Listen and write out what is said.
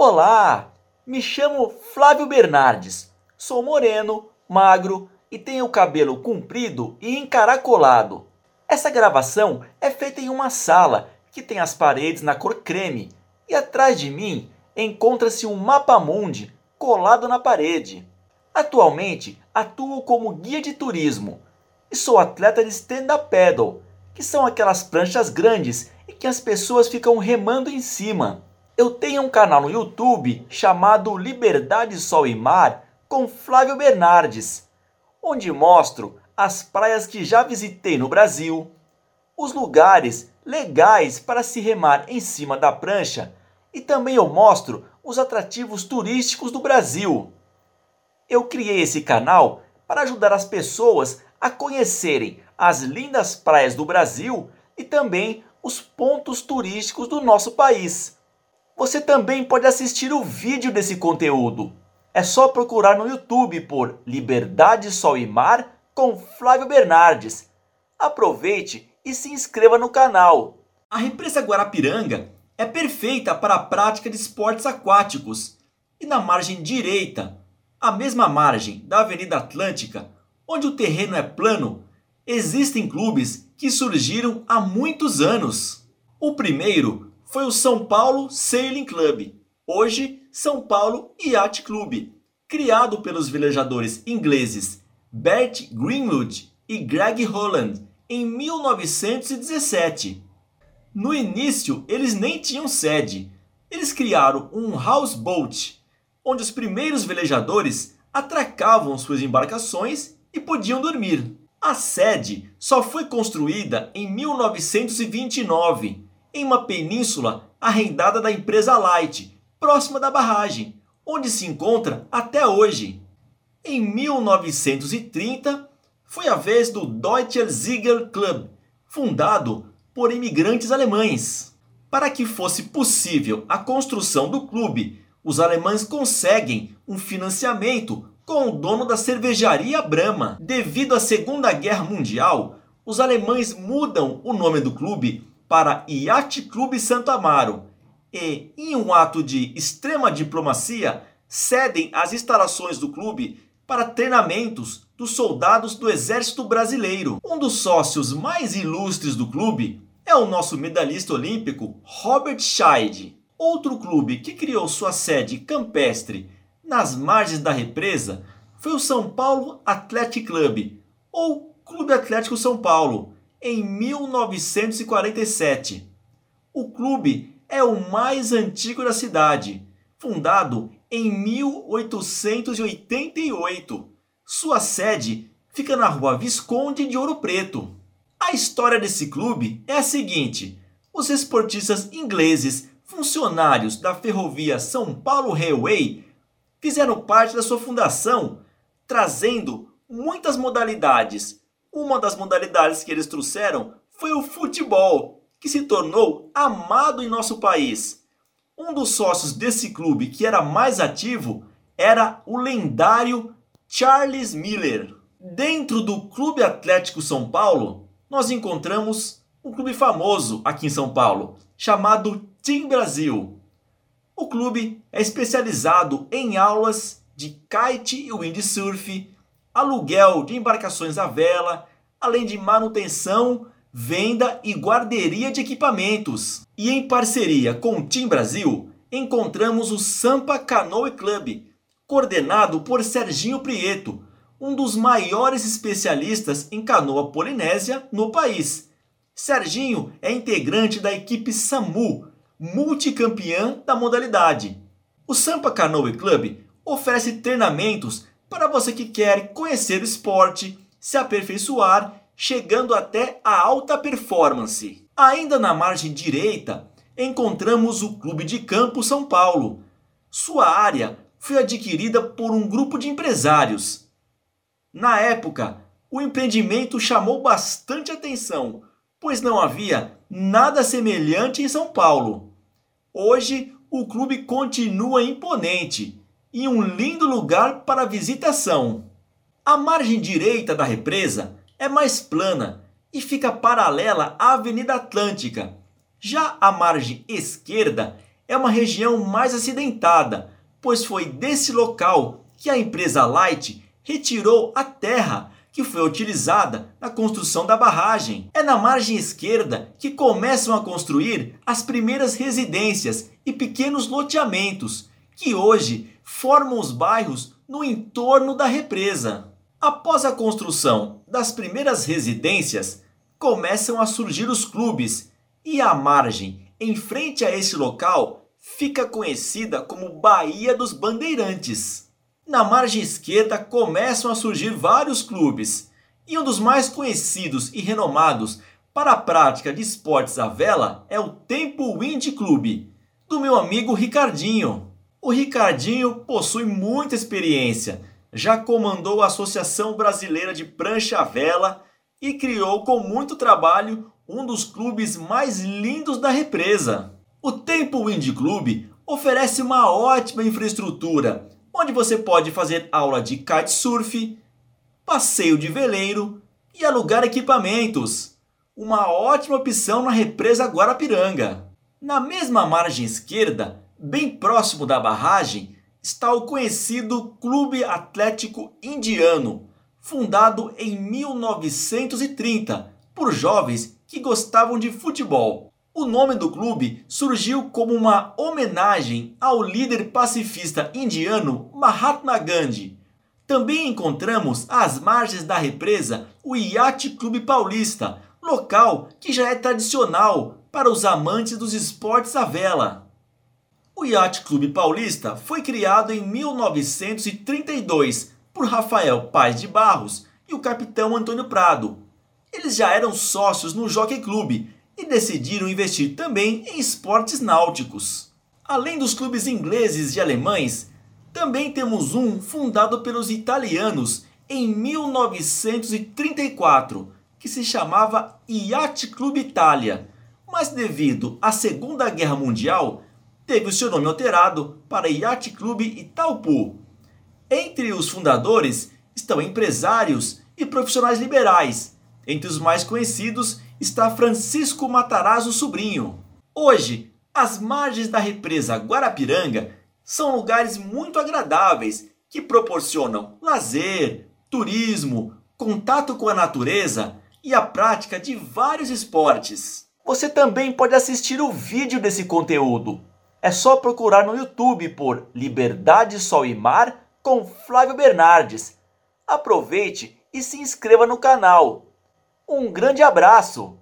Olá, me chamo Flávio Bernardes. Sou moreno, magro e tenho cabelo comprido e encaracolado. Essa gravação é feita em uma sala que tem as paredes na cor creme e atrás de mim encontra-se um mapa mundi colado na parede. Atualmente atuo como guia de turismo e sou atleta de stand-up paddle, que são aquelas pranchas grandes e que as pessoas ficam remando em cima. Eu tenho um canal no YouTube chamado Liberdade, Sol e Mar com Flávio Bernardes, onde mostro as praias que já visitei no Brasil, os lugares legais para se remar em cima da prancha e também eu mostro os atrativos turísticos do Brasil. Eu criei esse canal para ajudar as pessoas a conhecerem as lindas praias do Brasil e também os pontos turísticos do nosso país. Você também pode assistir o vídeo desse conteúdo. É só procurar no YouTube por Liberdade, Sol e Mar com Flávio Bernardes. Aproveite e se inscreva no canal. A represa Guarapiranga é perfeita para a prática de esportes aquáticos. E na margem direita, a mesma margem da Avenida Atlântica, onde o terreno é plano, existem clubes que surgiram há muitos anos. O primeiro foi o São Paulo Sailing Club, hoje São Paulo Yacht Club, criado pelos velejadores ingleses Bert Greenwood e Greg Holland em 1917. No início, eles nem tinham sede. Eles criaram um houseboat, onde os primeiros velejadores atracavam suas embarcações e podiam dormir. A sede só foi construída em 1929, em uma península arrendada da empresa Light, próxima da barragem, onde se encontra até hoje. Em 1930, foi a vez do Deutscher Ziegler Club, fundado por imigrantes alemães. Para que fosse possível a construção do clube, os alemães conseguem um financiamento com o dono da cervejaria Brahma. Devido à Segunda Guerra Mundial, os alemães mudam o nome do clube para Yacht Clube Santo Amaro e, em um ato de extrema diplomacia, cedem as instalações do clube para treinamentos dos soldados do Exército Brasileiro. Um dos sócios mais ilustres do clube é o nosso medalhista olímpico Robert Scheid. Outro clube que criou sua sede campestre nas margens da represa foi o São Paulo Athletic Club, ou Clube Atlético São Paulo, em 1947. O clube é o mais antigo da cidade, fundado em 1888. Sua sede fica na rua Visconde de Ouro Preto. A história desse clube é a seguinte: os esportistas ingleses, funcionários da ferrovia São Paulo Railway, fizeram parte da sua fundação, trazendo muitas modalidades. Uma das modalidades que eles trouxeram foi o futebol, que se tornou amado em nosso país. Um dos sócios desse clube que era mais ativo era o lendário Charles Miller. Dentro do Clube Atlético São Paulo, nós encontramos um clube famoso aqui em São Paulo, chamado Team Brasil. O clube é especializado em aulas de kite e windsurf, aluguel de embarcações à vela, além de manutenção, venda e guarderia de equipamentos. E em parceria com o Team Brasil, encontramos o Sampa Canoe Club, coordenado por Serginho Prieto, um dos maiores especialistas em canoa polinésia no país. Serginho é integrante da equipe SAMU, multicampeã da modalidade. O Sampa Canoe Club oferece treinamentos para você que quer conhecer o esporte, se aperfeiçoar, chegando até a alta performance. Ainda na margem direita, encontramos o Clube de Campo São Paulo. Sua área foi adquirida por um grupo de empresários na época, o empreendimento chamou bastante atenção, pois não havia nada semelhante em São Paulo. Hoje, o clube continua imponente e um lindo lugar para visitação. A margem direita da represa é mais plana e fica paralela à Avenida Atlântica. Já a margem esquerda é uma região mais acidentada, pois foi desse local que a empresa Light retirou a terra que foi utilizada na construção da barragem. É na margem esquerda que começam a construir as primeiras residências e pequenos loteamentos, que hoje formam os bairros no entorno da represa. Após a construção das primeiras residências, começam a surgir os clubes e a margem em frente a esse local fica conhecida como Baía dos Bandeirantes. Na margem esquerda começam a surgir vários clubes, e um dos mais conhecidos e renomados para a prática de esportes à vela é o Tempo Wind Club, do meu amigo Ricardinho. O Ricardinho possui muita experiência, já comandou a Associação Brasileira de Prancha Vela e criou com muito trabalho um dos clubes mais lindos da represa. O Tempo Wind Club oferece uma ótima infraestrutura onde você pode fazer aula de kitesurf, passeio de veleiro e alugar equipamentos. Uma ótima opção na represa Guarapiranga. Na mesma margem esquerda, bem próximo da barragem, está o conhecido Clube Atlético Indiano, fundado em 1930 por jovens que gostavam de futebol. O nome do clube surgiu como uma homenagem ao líder pacifista indiano Mahatma Gandhi. Também encontramos às margens da represa o Yacht Clube Paulista, local que já é tradicional para os amantes dos esportes à vela. O Yacht Clube Paulista foi criado em 1932 por Rafael Paz de Barros e o capitão Antônio Prado. Eles já eram sócios no Jockey Clube e decidiram investir também em esportes náuticos. Além dos clubes ingleses e alemães, também temos um fundado pelos italianos em 1934, que se chamava Yacht Club Italia, mas devido à Segunda Guerra Mundial, teve o seu nome alterado para Yacht Club Itaupu. Entre os fundadores estão empresários e profissionais liberais. Entre os mais conhecidos está Francisco Matarazzo Sobrinho. Hoje, as margens da represa Guarapiranga são lugares muito agradáveis que proporcionam lazer, turismo, contato com a natureza e a prática de vários esportes. Você também pode assistir o vídeo desse conteúdo. É só procurar no YouTube por Liberdade, Sol e Mar com Flávio Bernardes. Aproveite e se inscreva no canal. Um grande abraço!